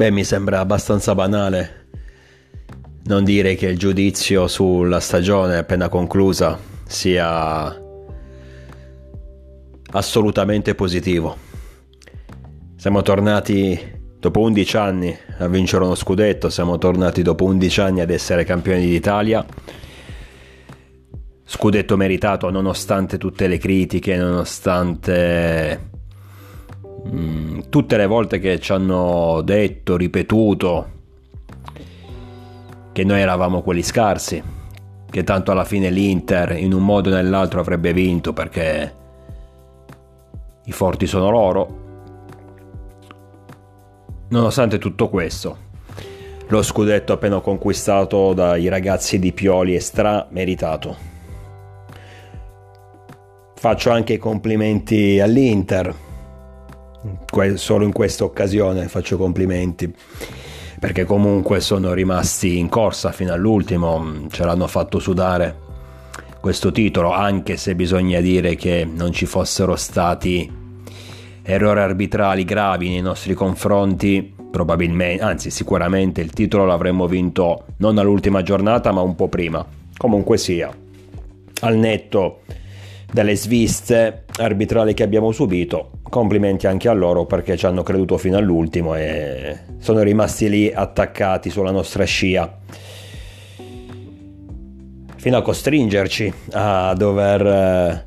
Beh, mi sembra abbastanza banale non dire che il giudizio sulla stagione appena conclusa sia assolutamente positivo. Siamo tornati dopo 11 anni a vincere uno scudetto, siamo tornati dopo 11 anni ad essere campioni d'Italia. Scudetto meritato nonostante tutte le critiche, nonostante Mm, tutte le volte che ci hanno detto, ripetuto che noi eravamo quelli scarsi, che tanto alla fine l'Inter in un modo o nell'altro avrebbe vinto perché i forti sono loro. Nonostante tutto questo, lo scudetto appena conquistato dai ragazzi di Pioli è stra meritato. Faccio anche i complimenti all'Inter solo in questa occasione faccio complimenti perché comunque sono rimasti in corsa fino all'ultimo, ce l'hanno fatto sudare questo titolo, anche se bisogna dire che non ci fossero stati errori arbitrali gravi nei nostri confronti, probabilmente, anzi sicuramente il titolo l'avremmo vinto non all'ultima giornata ma un po' prima. Comunque sia, al netto delle sviste arbitrali che abbiamo subito. Complimenti anche a loro perché ci hanno creduto fino all'ultimo e sono rimasti lì attaccati sulla nostra scia fino a costringerci a dover eh,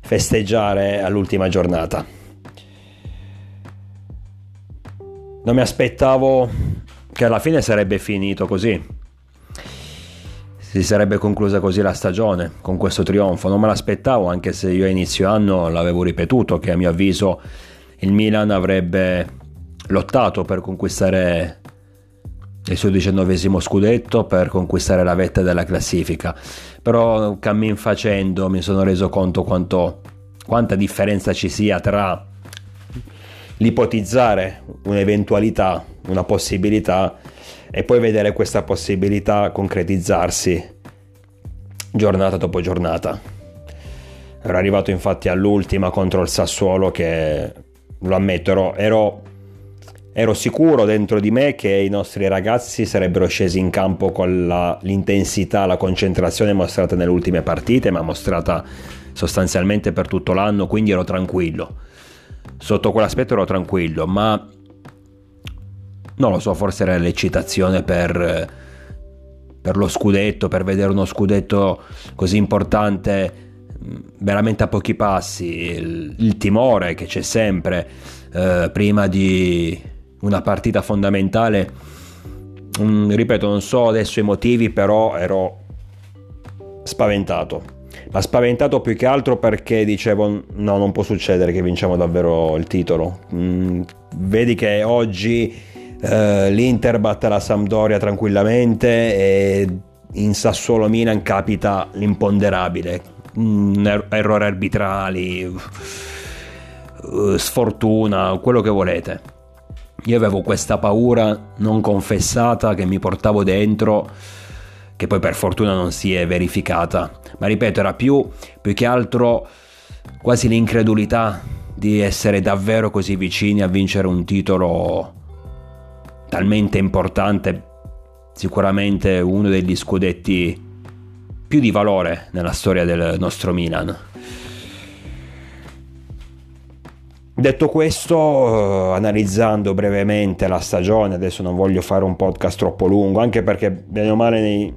festeggiare all'ultima giornata. Non mi aspettavo che alla fine sarebbe finito così si sarebbe conclusa così la stagione con questo trionfo. Non me l'aspettavo, anche se io a inizio anno l'avevo ripetuto che a mio avviso il Milan avrebbe lottato per conquistare il suo diciannovesimo scudetto, per conquistare la vetta della classifica. Però cammin facendo mi sono reso conto quanto, quanta differenza ci sia tra l'ipotizzare un'eventualità, una possibilità e poi vedere questa possibilità concretizzarsi giornata dopo giornata. Ero arrivato infatti all'ultima contro il Sassuolo che, lo ammetto, ero, ero, ero sicuro dentro di me che i nostri ragazzi sarebbero scesi in campo con la, l'intensità, la concentrazione mostrata nelle ultime partite, ma mostrata sostanzialmente per tutto l'anno, quindi ero tranquillo. Sotto quell'aspetto ero tranquillo, ma non lo so, forse era l'eccitazione per, per lo scudetto, per vedere uno scudetto così importante veramente a pochi passi, il, il timore che c'è sempre eh, prima di una partita fondamentale. Mm, ripeto, non so adesso i motivi, però ero spaventato. Ma spaventato più che altro perché dicevo: no, non può succedere che vinciamo davvero il titolo. Mm, vedi che oggi Uh, L'Inter batte la Sampdoria tranquillamente e in Sassuolo Milan capita l'imponderabile, mm, er- errori arbitrali, uh, sfortuna, quello che volete. Io avevo questa paura non confessata che mi portavo dentro, che poi per fortuna non si è verificata, ma ripeto, era più, più che altro quasi l'incredulità di essere davvero così vicini a vincere un titolo talmente importante, sicuramente uno degli scudetti più di valore nella storia del nostro Milan. Detto questo, eh, analizzando brevemente la stagione, adesso non voglio fare un podcast troppo lungo, anche perché bene o male nei,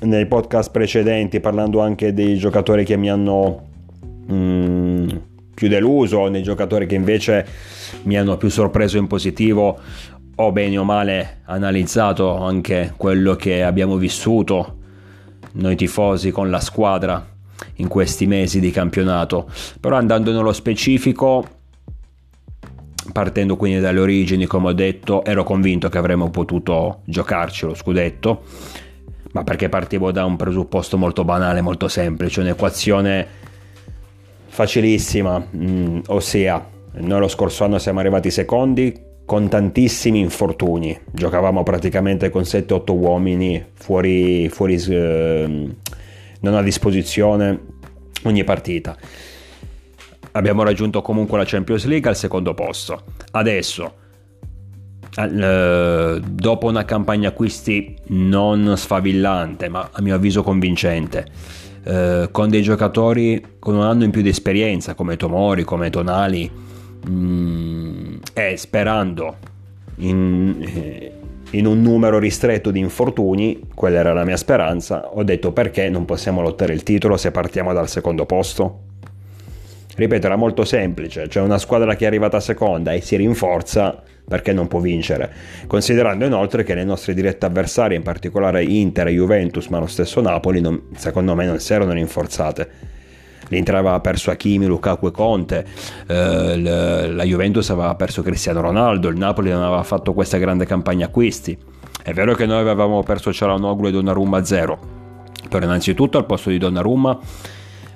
nei podcast precedenti, parlando anche dei giocatori che mi hanno mm, più deluso, nei giocatori che invece mi hanno più sorpreso in positivo, ho bene o male analizzato anche quello che abbiamo vissuto noi tifosi con la squadra in questi mesi di campionato, però andando nello specifico, partendo quindi dalle origini, come ho detto, ero convinto che avremmo potuto giocarci lo scudetto, ma perché partivo da un presupposto molto banale, molto semplice, un'equazione facilissima, mm, ossia noi lo scorso anno siamo arrivati secondi con tantissimi infortuni. Giocavamo praticamente con 7-8 uomini fuori, fuori eh, non a disposizione ogni partita. Abbiamo raggiunto comunque la Champions League al secondo posto. Adesso eh, dopo una campagna acquisti non sfavillante, ma a mio avviso convincente, eh, con dei giocatori con un anno in più di esperienza come Tomori, come Tonali, mh, mm, e sperando in, eh, in un numero ristretto di infortuni, quella era la mia speranza, ho detto perché non possiamo lottare il titolo se partiamo dal secondo posto? Ripeto, era molto semplice, c'è una squadra che è arrivata seconda e si rinforza perché non può vincere, considerando inoltre che le nostre dirette avversarie, in particolare Inter e Juventus, ma lo stesso Napoli, non, secondo me non si erano rinforzate. L'Inter aveva perso Hakimi, Lukaku e Conte, eh, la Juventus aveva perso Cristiano Ronaldo, il Napoli non aveva fatto questa grande campagna acquisti. È vero che noi avevamo perso Cialanoglu e Donnarumma a zero, però innanzitutto al posto di Donnarumma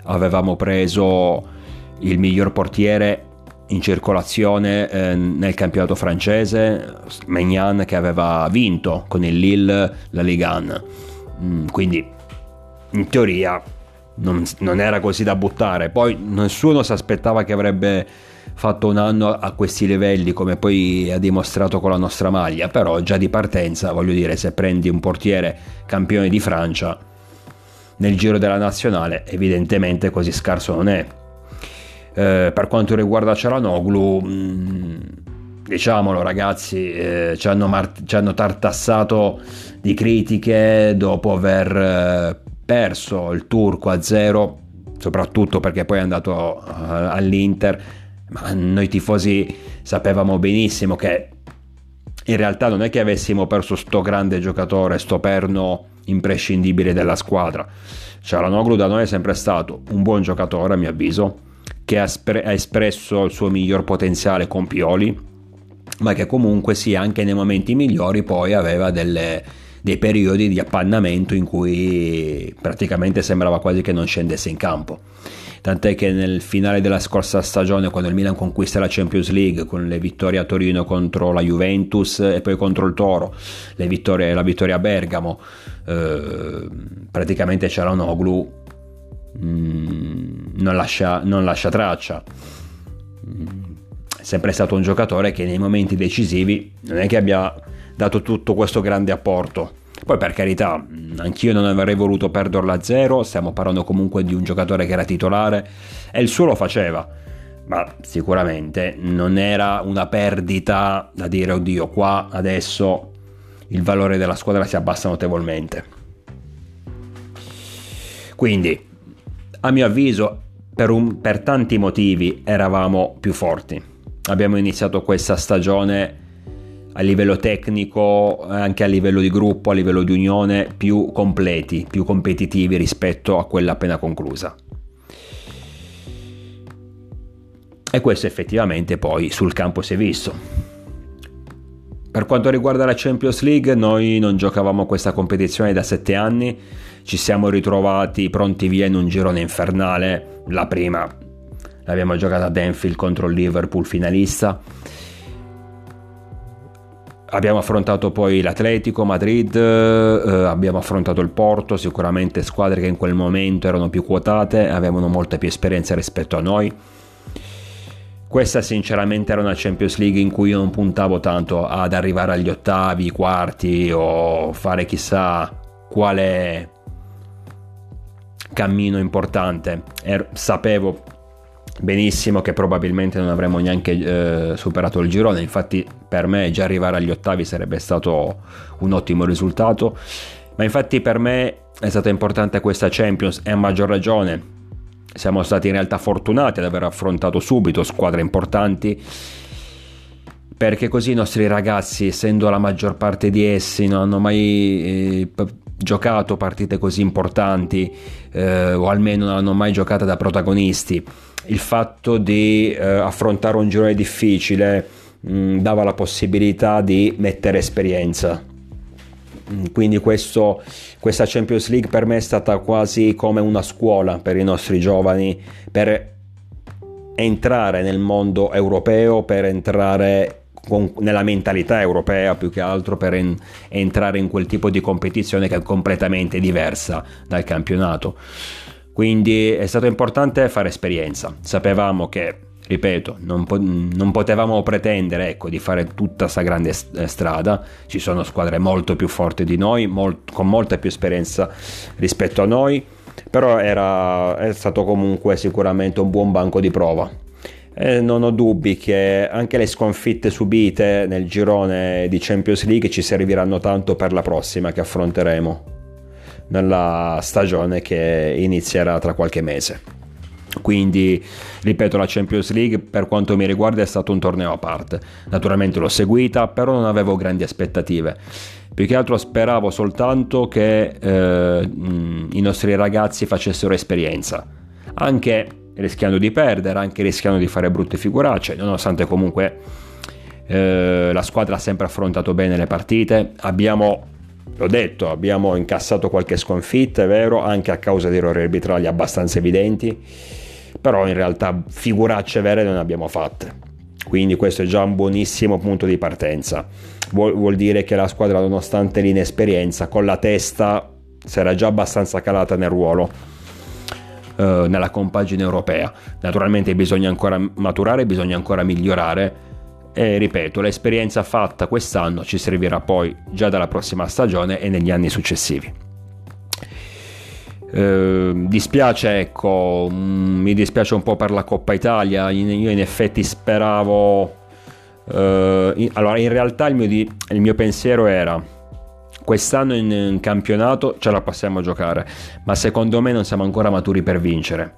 avevamo preso il miglior portiere in circolazione eh, nel campionato francese, Magnan che aveva vinto con il Lille la Ligue 1. Mm, quindi in teoria non, non, era così da buttare. Poi nessuno si aspettava che avrebbe fatto un anno a questi livelli come poi ha dimostrato con la nostra maglia, però già di partenza, voglio dire, se prendi un portiere campione di Francia nel giro della nazionale, evidentemente così scarso non è. Eh, per quanto riguarda Cialanoglu, mh, mm, diciamolo ragazzi, eh, ci, hanno mar- ci, hanno tartassato di critiche dopo aver eh, perso il turco a zero, soprattutto perché poi è andato uh, all'Inter, ma noi tifosi sapevamo benissimo che in realtà non è che avessimo perso sto grande giocatore, sto perno imprescindibile della squadra. Cialanoglu da noi è sempre stato un buon giocatore a mio avviso, che ha, spre- ha espresso il suo miglior potenziale con Pioli, ma che comunque sì, anche nei momenti migliori poi aveva delle, dei periodi di appannamento in cui praticamente sembrava quasi che non scendesse in campo. Tant'è che nel finale della scorsa stagione, quando il Milan conquista la Champions League con le vittorie a Torino contro la Juventus e poi contro il Toro, vittorie, la vittoria a Bergamo, eh, praticamente c'era un Oglu Mm, non, lascia, non lascia traccia. Mm, sempre stato un giocatore che nei momenti decisivi non è che abbia dato tutto questo grande apporto. Poi per carità, anch'io non avrei voluto perderlo a zero, stiamo parlando comunque di un giocatore che era titolare e il suo lo faceva, ma sicuramente non era una perdita da dire oddio qua adesso il valore della squadra si abbassa notevolmente. Quindi a mio avviso, per, un, per tanti motivi eravamo più forti. Abbiamo iniziato questa stagione a livello tecnico, anche a livello di gruppo, a livello di unione, più completi, più competitivi rispetto a quella appena conclusa. E questo effettivamente poi sul campo si è visto. Per quanto riguarda la Champions League, noi non giocavamo questa competizione da sette anni, ci siamo ritrovati pronti via in un girone infernale. La prima l'abbiamo giocata ad Enfield contro il Liverpool finalista. Abbiamo affrontato poi l'Atletico Madrid, eh, abbiamo affrontato il Porto, sicuramente squadre che in quel momento erano più quotate, avevano molta più esperienza rispetto a noi. Questa sinceramente era una Champions League in cui io non puntavo tanto ad arrivare agli ottavi, quarti o fare chissà quale cammino importante. Er, sapevo benissimo che probabilmente non avremmo neanche eh, superato il girone, infatti per me già arrivare agli ottavi sarebbe stato un ottimo risultato, ma infatti per me è stata importante questa Champions e a maggior ragione siamo stati in realtà fortunati ad aver affrontato subito squadre importanti perché così i nostri ragazzi, essendo la maggior parte di essi, non hanno mai eh, giocato partite così importanti eh, o almeno non hanno mai giocato da protagonisti. Il fatto di eh, affrontare un girone difficile mh, mm, dava la possibilità di mettere esperienza. Mm, quindi questo, questa Champions League per me è stata quasi come una scuola per i nostri giovani per entrare nel mondo europeo, per entrare con, nella mentalità europea più che altro per en, entrare in quel tipo di competizione che è completamente diversa dal campionato. Quindi è stato importante fare esperienza. Sapevamo che ripeto, non, po- non potevamo pretendere ecco, di fare tutta questa grande eh, strada, ci sono squadre molto più forti di noi, molt- con molta più esperienza rispetto a noi, però era, è stato comunque sicuramente un buon banco di prova. E non ho dubbi che anche le sconfitte subite nel girone di Champions League ci serviranno tanto per la prossima che affronteremo nella stagione che inizierà tra qualche mese. Quindi, ripeto, la Champions League per quanto mi riguarda è stato un torneo a parte. Naturalmente l'ho seguita, però non avevo grandi aspettative. Più che altro speravo soltanto che eh, i nostri ragazzi facessero esperienza, anche rischiando di perdere, anche rischiando di fare brutte figuracce, nonostante comunque eh, la squadra ha sempre affrontato bene le partite. Abbiamo L'ho detto, abbiamo incassato qualche sconfitta, è vero, anche a causa di errori arbitrali abbastanza evidenti, però in realtà figuracce vere non abbiamo fatte. Quindi questo è già un buonissimo punto di partenza. Vuol, vuol dire che la squadra, nonostante l'inesperienza, con la testa si era già abbastanza calata nel ruolo eh, nella compagine europea. Naturalmente bisogna ancora maturare, bisogna ancora migliorare e ripeto, l'esperienza fatta quest'anno ci servirà poi già dalla prossima stagione e negli anni successivi. Eh, dispiace, ecco, mm, mi dispiace un po' per la Coppa Italia. Io in effetti speravo. Eh, in, allora, in realtà il mio, di, il mio pensiero era: quest'anno in, in, campionato ce la possiamo giocare, ma secondo me non siamo ancora maturi per vincere.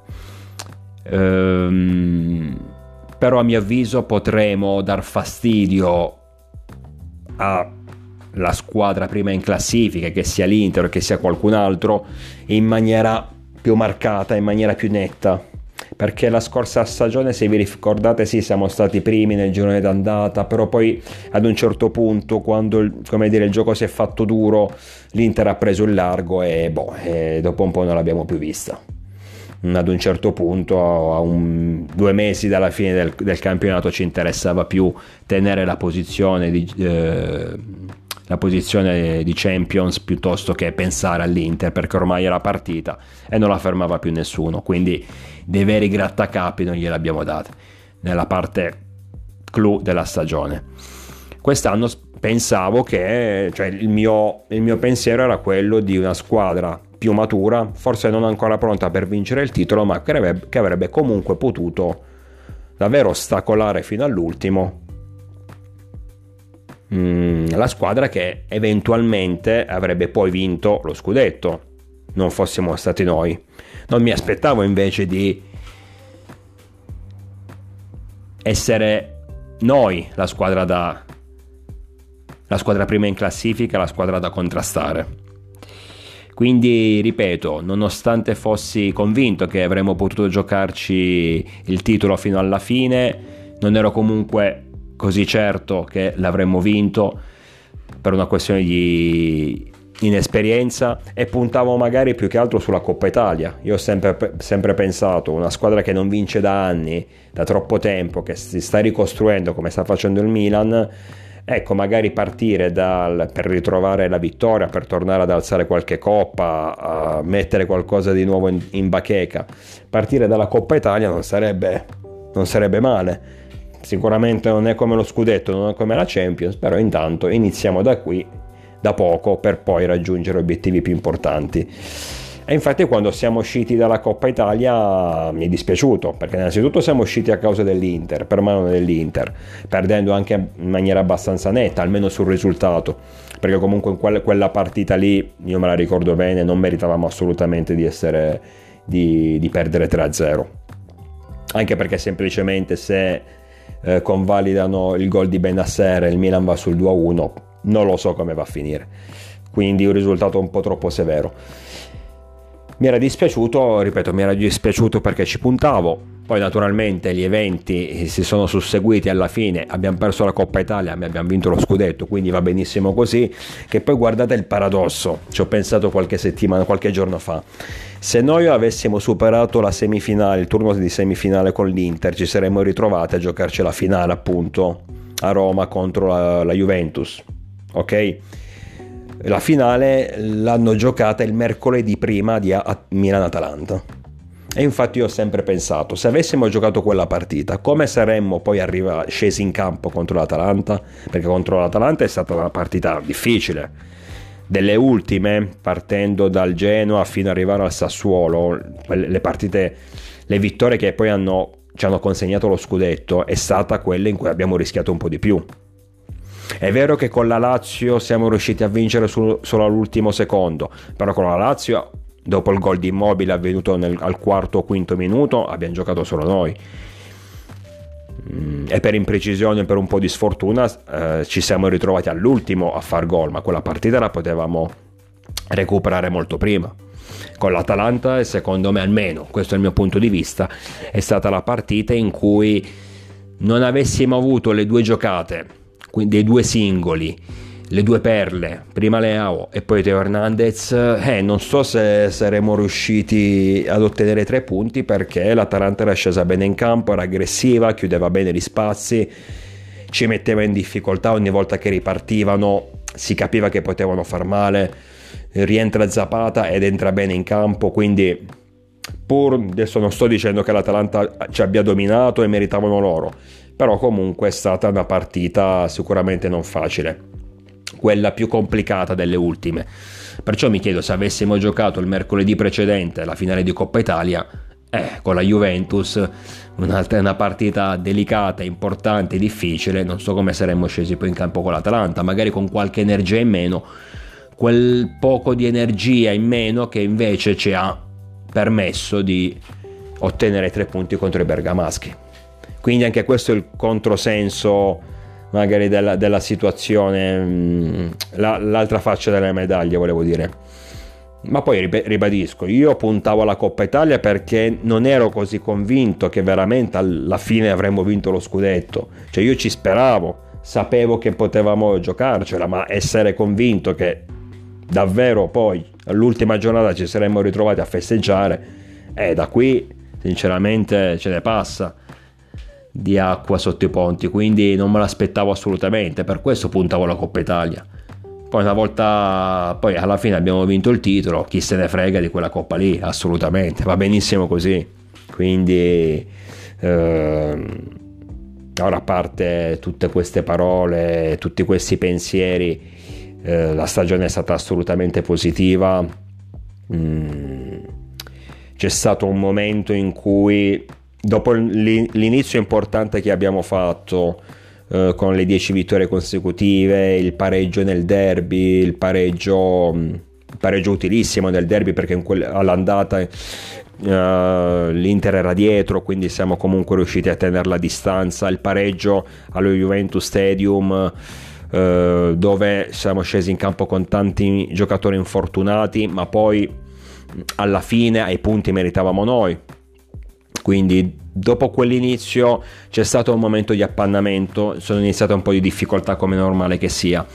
Ehm però a mio avviso potremo dar fastidio alla squadra prima in classifica, che sia l'Inter o che sia qualcun altro, in maniera più marcata, in maniera più netta. Perché la scorsa stagione, se vi ricordate, sì, siamo stati primi nel girone d'andata, però poi ad un certo punto, quando dire, il gioco si è fatto duro, l'Inter ha preso il largo e, boh, e dopo un po' non l'abbiamo più vista ad un certo punto, a un, due mesi dalla fine del, del, campionato, ci interessava più tenere la posizione di, eh, la posizione di Champions piuttosto che pensare all'Inter perché ormai era partita e non la fermava più nessuno. Quindi dei veri grattacapi non gliel'abbiamo date nella parte clou della stagione. Quest'anno pensavo che cioè, il, mio, il mio pensiero era quello di una squadra più matura, forse non ancora pronta per vincere il titolo, ma che avrebbe, che avrebbe comunque potuto davvero ostacolare fino all'ultimo mm, la squadra che eventualmente avrebbe poi vinto lo scudetto, non fossimo stati noi. Non mi aspettavo invece di essere noi la squadra da la squadra prima in classifica, la squadra da contrastare. Quindi, ripeto, nonostante fossi convinto che avremmo potuto giocarci il titolo fino alla fine, non ero comunque così certo che l'avremmo vinto per una questione di inesperienza e puntavo magari più che altro sulla Coppa Italia. Io ho sempre, sempre, pensato, una squadra che non vince da anni, da troppo tempo, che si sta ricostruendo come sta facendo il Milan, ecco, magari partire dal, per ritrovare la vittoria, per tornare ad alzare qualche coppa, a mettere qualcosa di nuovo in, in bacheca, partire dalla Coppa Italia non sarebbe, non sarebbe male. Sicuramente non è come lo scudetto, non è come la Champions, però intanto iniziamo da qui, da poco, per poi raggiungere obiettivi più importanti. E infatti quando siamo usciti dalla Coppa Italia mi è dispiaciuto, perché innanzitutto siamo usciti a causa dell'Inter, per mano dell'Inter, perdendo anche in maniera abbastanza netta, almeno sul risultato, perché comunque in quella partita lì, io me la ricordo bene, non meritavamo assolutamente di, essere, di, di perdere 3-0. Anche perché semplicemente se eh, convalidano il gol di Benasser e il Milan va sul 2-1, non lo so come va a finire. Quindi un risultato un po' troppo severo. Mi era dispiaciuto, ripeto, mi era dispiaciuto perché ci puntavo, poi naturalmente gli eventi si sono susseguiti alla fine, abbiamo perso la Coppa Italia, abbiamo vinto lo scudetto, quindi va benissimo così, che poi guardate il paradosso, ci ho pensato qualche settimana, qualche giorno fa. Se noi avessimo superato la semifinale, il turno di semifinale con l'Inter, ci saremmo ritrovati a giocarci la finale appunto a Roma contro la, la Juventus, ok? La finale l'hanno giocata il mercoledì prima di Milan-Atalanta. E infatti io ho sempre pensato, se avessimo giocato quella partita, come saremmo poi arriva, scesi in campo contro l'Atalanta? Perché contro l'Atalanta è stata una partita difficile. Delle ultime, partendo dal Genoa fino ad arrivare al Sassuolo, le partite, le vittorie che poi hanno, ci hanno consegnato lo scudetto, è stata quella in cui abbiamo rischiato un po' di più. È vero che con la Lazio siamo riusciti a vincere solo all'ultimo secondo, però con la Lazio dopo il gol di Immobile avvenuto nel, al quarto o quinto minuto abbiamo giocato solo noi. Mm, e per imprecisione per un po' di sfortuna eh, ci siamo ritrovati all'ultimo a far gol ma quella partita la potevamo recuperare molto prima. Con l'Atalanta secondo me almeno questo è il mio punto di vista è stata la partita in cui non avessimo avuto le due giocate dei due singoli le due perle, prima Leao e poi Teo Hernandez, eh, non so se saremmo riusciti ad ottenere tre punti perché l'Atalanta era scesa bene in campo, era aggressiva, chiudeva bene gli spazi, ci metteva in difficoltà ogni volta che ripartivano, si capiva che potevano far male, rientra Zapata ed entra bene in campo, quindi pur adesso non sto dicendo che l'Atalanta ci abbia dominato e meritavano loro, però comunque è stata una partita sicuramente non facile quella più complicata delle ultime. Perciò mi chiedo se avessimo giocato il mercoledì precedente la finale di Coppa Italia, eh, con la Juventus, una, una partita delicata, importante, difficile, non so come saremmo scesi poi in campo con l'Atalanta, magari con qualche energia in meno, quel poco di energia in meno che invece ci ha permesso di ottenere tre punti contro i bergamaschi. Quindi anche questo è il controsenso magari della, della situazione, mm, la, l'altra faccia della medaglia volevo dire. Ma poi ribadisco, io puntavo alla Coppa Italia perché non ero così convinto che veramente alla fine avremmo vinto lo scudetto. Cioè io ci speravo, sapevo che potevamo giocarcela, ma essere convinto che davvero poi all'ultima giornata ci saremmo ritrovati a festeggiare, eh, da qui sinceramente ce ne passa di acqua sotto i ponti, quindi non me l'aspettavo assolutamente, per questo puntavo alla Coppa Italia. Poi una volta, poi alla fine abbiamo vinto il titolo, chi se ne frega di quella Coppa lì, assolutamente, va benissimo così. Quindi, ehm, ora a parte tutte queste parole, tutti questi pensieri, eh, la stagione è stata assolutamente positiva. Mm, c'è stato un momento in cui dopo l'inizio importante che abbiamo fatto eh, con le 10 vittorie consecutive, il pareggio nel derby, il pareggio, il pareggio utilissimo nel derby perché quel, all'andata uh, l'Inter era dietro, quindi siamo comunque riusciti a tenere la distanza, il pareggio allo Juventus Stadium. Uh, dove siamo scesi in campo con tanti giocatori infortunati, ma poi alla fine ai punti meritavamo noi quindi dopo quell'inizio c'è stato un momento di appannamento, sono iniziate un po' di difficoltà come normale che sia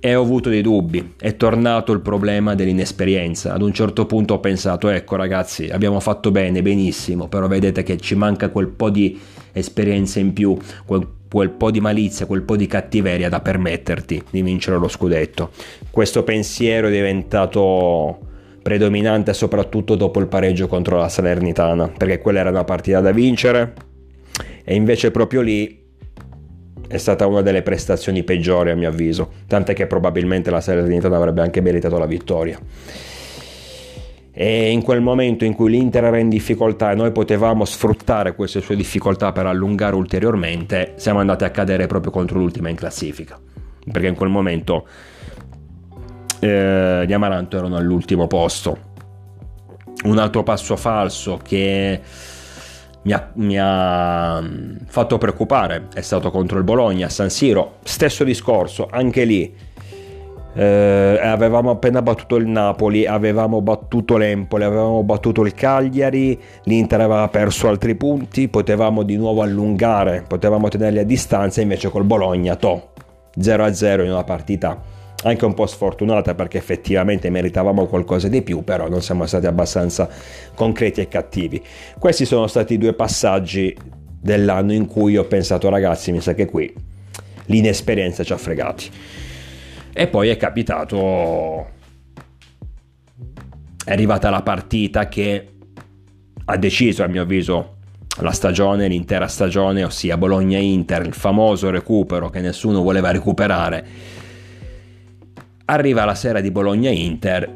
e ho avuto dei dubbi, è tornato il problema dell'inesperienza. Ad un certo punto ho pensato, ecco ragazzi, abbiamo fatto bene, benissimo, però vedete che ci manca quel po' di esperienza in più, quel, quel po' di malizia, quel po' di cattiveria da permetterti di vincere lo scudetto. Questo pensiero è diventato predominante soprattutto dopo il pareggio contro la Salernitana, perché quella era una partita da vincere e invece proprio lì è stata una delle prestazioni peggiori a mio avviso, tant'è che probabilmente la Salernitana avrebbe anche meritato la vittoria. E in quel momento in cui l'Inter era in difficoltà e noi potevamo sfruttare queste sue difficoltà per allungare ulteriormente, siamo andati a cadere proprio contro l'ultima in classifica. Perché in quel momento eh, di Amaranto erano all'ultimo posto. Un altro passo falso che mi ha, mi ha, mm, fatto preoccupare è stato contro il Bologna a San Siro. Stesso discorso, anche lì. Eh, avevamo appena battuto il Napoli, avevamo battuto l'Empoli, avevamo battuto il Cagliari, l'Inter aveva perso altri punti, potevamo di nuovo allungare, potevamo tenerli a distanza, invece col Bologna, to, 0-0 in una partita anche un po' sfortunata perché effettivamente meritavamo qualcosa di più, però non siamo stati abbastanza concreti e cattivi. Questi sono stati i due passaggi dell'anno in cui ho pensato ragazzi, mi sa che qui l'inesperienza ci ha fregati. E poi è capitato è arrivata la partita che ha deciso a mio avviso la stagione, l'intera stagione, ossia Bologna-Inter, il famoso recupero che nessuno voleva recuperare. Arriva la sera di Bologna-Inter,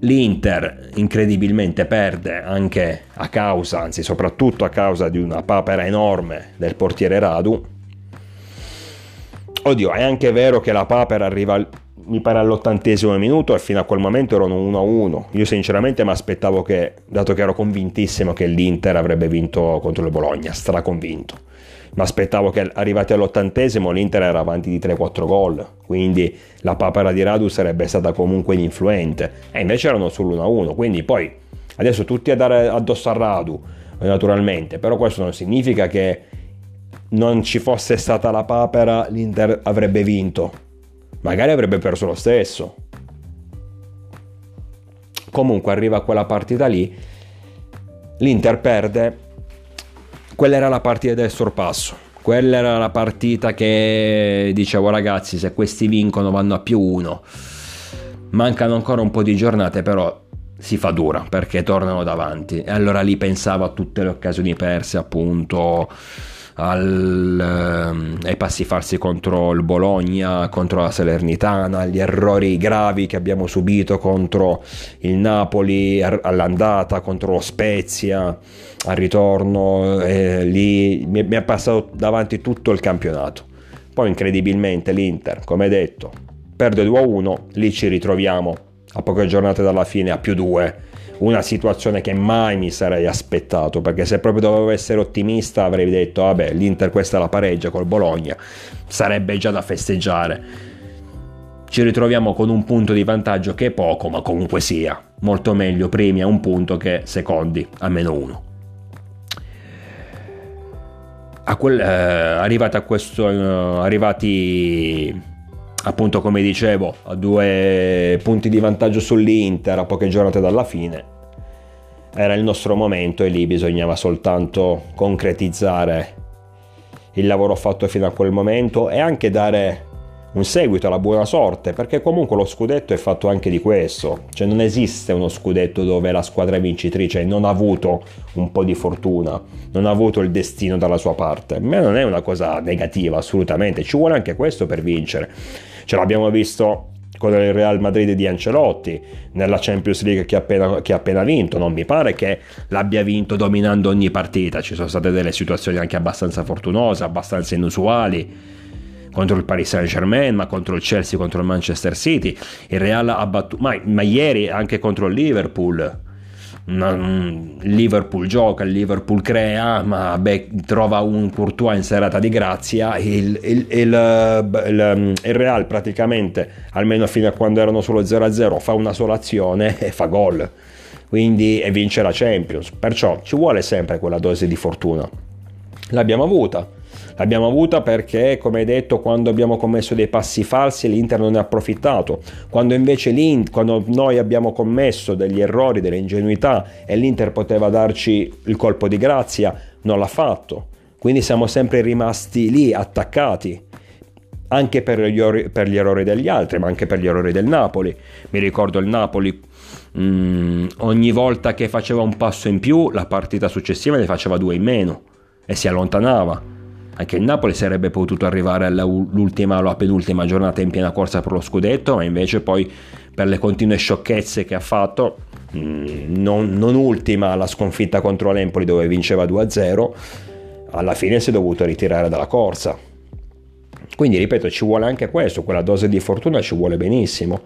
l'Inter incredibilmente perde anche a causa, anzi soprattutto a causa di una papera enorme del portiere Radu. Oddio, è anche vero che la papera arriva mi pare all'ottantesimo minuto e fino a quel momento erano 1-1. Io sinceramente mi aspettavo che, dato che ero convintissimo che l'Inter avrebbe vinto contro il Bologna, straconvinto. Mi aspettavo che arrivati all'ottantesimo l'Inter era avanti di 3-4 gol, quindi la papera di Radu sarebbe stata comunque ininfluente. E invece erano sull'1-1, quindi poi adesso tutti a dare addosso a Radu, naturalmente, però questo non significa che non ci fosse stata la papera, l'Inter avrebbe vinto magari avrebbe perso lo stesso. Comunque arriva quella partita lì, l'Inter perde, quella era la partita del sorpasso, quella era la partita che dicevo ragazzi se questi vincono vanno a più uno, mancano ancora un po' di giornate però si fa dura perché tornano davanti. E allora lì pensavo a tutte le occasioni perse appunto al, eh, ai passi farsi contro il Bologna, contro la Salernitana, agli errori gravi che abbiamo subito contro il Napoli all'andata, contro lo Spezia al ritorno, eh, lì mi, mi è passato davanti tutto il campionato. Poi incredibilmente l'Inter, come detto, perde 2-1, lì ci ritroviamo a poche giornate dalla fine a più 2 una situazione che mai mi sarei aspettato, perché se proprio dovevo essere ottimista avrei detto, vabbè, l'Inter questa la pareggia col Bologna, sarebbe già da festeggiare. Ci ritroviamo con un punto di vantaggio che è poco, ma comunque sia, molto meglio primi a un punto che secondi a meno uno. A quel, eh, arrivati a questo, eh, arrivati appunto come dicevo a due punti di vantaggio sull'Inter a poche giornate dalla fine era il nostro momento e lì bisognava soltanto concretizzare il lavoro fatto fino a quel momento e anche dare un seguito alla buona sorte, perché comunque lo scudetto è fatto anche di questo, cioè non esiste uno scudetto dove la squadra vincitrice non ha avuto un po' di fortuna, non ha avuto il destino dalla sua parte, ma non è una cosa negativa assolutamente, ci vuole anche questo per vincere, ce l'abbiamo visto con il Real Madrid di Ancelotti nella Champions League che ha, appena, appena vinto. Non mi pare che l'abbia vinto dominando ogni partita. Ci sono state delle situazioni anche abbastanza fortunose, abbastanza inusuali contro il Paris Saint Germain, ma contro il Chelsea, contro il Manchester City. Il Real ha battuto, ma, ma ieri anche contro il Liverpool Liverpool gioca, il Liverpool crea, ma beh, trova un Courtois in serata di grazia. Il, il, il, il, Real praticamente, almeno fino a quando erano solo 0-0, fa una sola azione e fa gol. Quindi e vince la Champions. Perciò ci vuole sempre quella dose di fortuna. L'abbiamo avuta L'abbiamo avuta perché, come detto, quando abbiamo commesso dei passi falsi l'Inter non ne ha approfittato. Quando invece quando noi abbiamo commesso degli errori, delle ingenuità e l'Inter poteva darci il colpo di grazia, non l'ha fatto. Quindi siamo sempre rimasti lì attaccati anche per gli, or- per gli, errori degli altri, ma anche per gli errori del Napoli. Mi ricordo il Napoli, mh, mm, ogni volta che faceva un passo in più, la partita successiva ne faceva due in meno e si allontanava. Anche il Napoli sarebbe potuto arrivare all'ultima o alla penultima giornata in piena corsa per lo scudetto, ma invece poi per le continue sciocchezze che ha fatto, mm, non, non ultima la sconfitta contro l'Empoli dove vinceva 2-0, alla fine si è dovuto ritirare dalla corsa. Quindi ripeto, ci vuole anche questo, quella dose di fortuna ci vuole benissimo.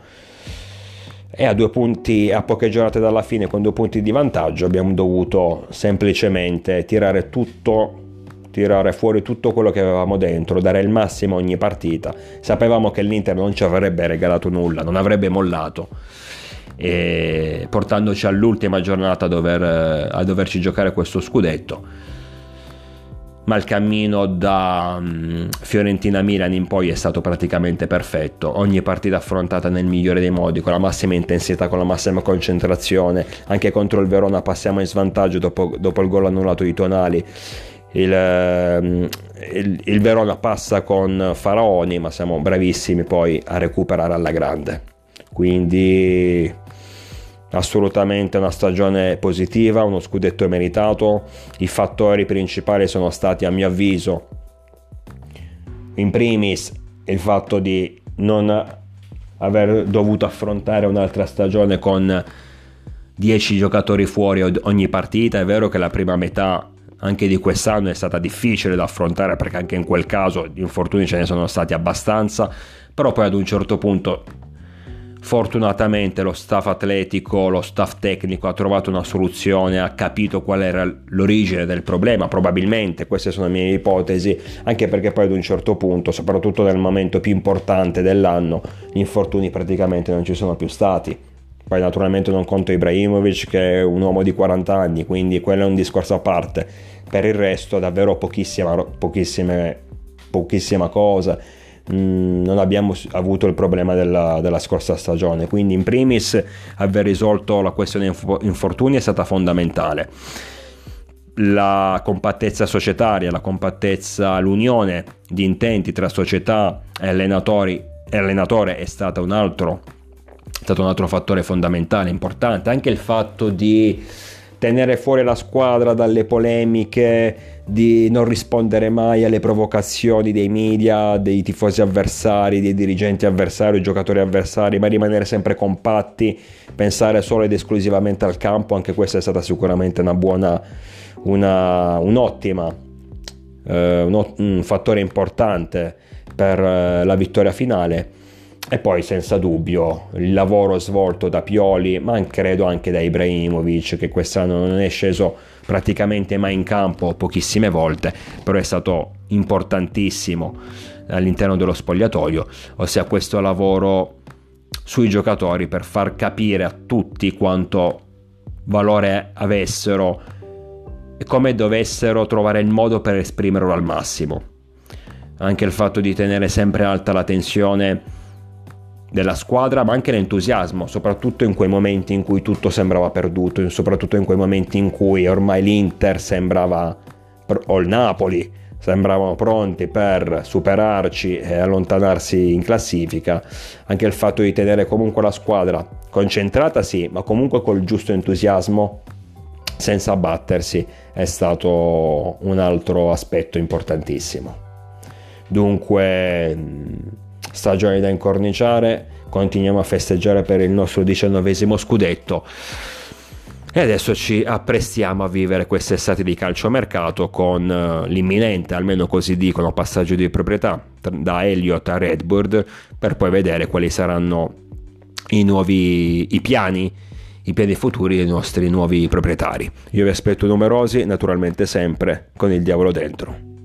E a due punti, a poche giornate dalla fine, con due punti di vantaggio, abbiamo dovuto semplicemente tirare tutto tirare fuori tutto quello che avevamo dentro, dare il massimo ogni partita. Sapevamo che l'Inter non ci avrebbe regalato nulla, non avrebbe mollato. E portandoci all'ultima giornata a, dover, a doverci giocare questo scudetto ma il cammino da um, Fiorentina-Milan in poi è stato praticamente perfetto. Ogni partita affrontata nel migliore dei modi, con la massima intensità, con la massima concentrazione. Anche contro il Verona passiamo in svantaggio dopo, dopo il gol annullato di Tonali il, ehm, il, il, Verona passa con Faraoni, ma siamo bravissimi poi a recuperare alla grande. Quindi assolutamente una stagione positiva, uno scudetto meritato. I fattori principali sono stati, a mio avviso, in primis il fatto di non aver dovuto affrontare un'altra stagione con 10 giocatori fuori ogni partita. È vero che la prima metà anche di quest'anno è stata difficile da affrontare perché anche in quel caso gli infortuni ce ne sono stati abbastanza, però poi ad un certo punto Fortunatamente lo staff atletico, lo staff tecnico ha trovato una soluzione, ha capito qual era l'origine del problema, probabilmente, queste sono le mie ipotesi, anche perché poi ad un certo punto, soprattutto nel momento più importante dell'anno, gli infortuni praticamente non ci sono più stati. Poi naturalmente non conto Ibrahimovic che è un uomo di 40 anni, quindi quello è un discorso a parte. Per il resto davvero pochissima, pochissime, pochissima cosa Mm, non abbiamo avuto il problema della, della, scorsa stagione. Quindi, in primis, aver risolto la questione infortuni è stata fondamentale. La compattezza societaria, la compattezza, l'unione di intenti tra società e allenatori allenatore è stata un altro, è stato un altro fattore fondamentale, importante. Anche il fatto di tenere fuori la squadra dalle polemiche, di non rispondere mai alle provocazioni dei media, dei tifosi avversari, dei dirigenti avversari, giocatori avversari, ma rimanere sempre compatti, pensare solo ed esclusivamente al campo, anche questa è stata sicuramente una buona, una, un'ottima, eh, un, un fattore importante per eh, la vittoria finale e poi senza dubbio il lavoro svolto da Pioli, ma credo anche da Ibrahimovic, che quest'anno non è sceso praticamente mai in campo, pochissime volte, però è stato importantissimo all'interno dello spogliatoio, ossia questo lavoro sui giocatori per far capire a tutti quanto valore avessero e come dovessero trovare il modo per esprimerlo al massimo. Anche il fatto di tenere sempre alta la tensione della squadra, ma anche l'entusiasmo, soprattutto in quei momenti in cui tutto sembrava perduto, soprattutto in quei momenti in cui ormai l'Inter sembrava, o il Napoli, sembravano pronti per superarci e allontanarsi in classifica, anche il fatto di tenere comunque la squadra concentrata sì, ma comunque col giusto entusiasmo, senza abbattersi, è stato un altro aspetto importantissimo. Dunque stagione da incorniciare, continuiamo a festeggiare per il nostro diciannovesimo scudetto. E adesso ci apprestiamo a vivere quest'estate di calciomercato con eh, l'imminente, almeno così dicono, passaggio di proprietà da Elliott a Redbird per poi vedere quali saranno i nuovi i piani, i piani futuri dei nostri nuovi proprietari. Io vi aspetto numerosi, naturalmente sempre con il diavolo dentro.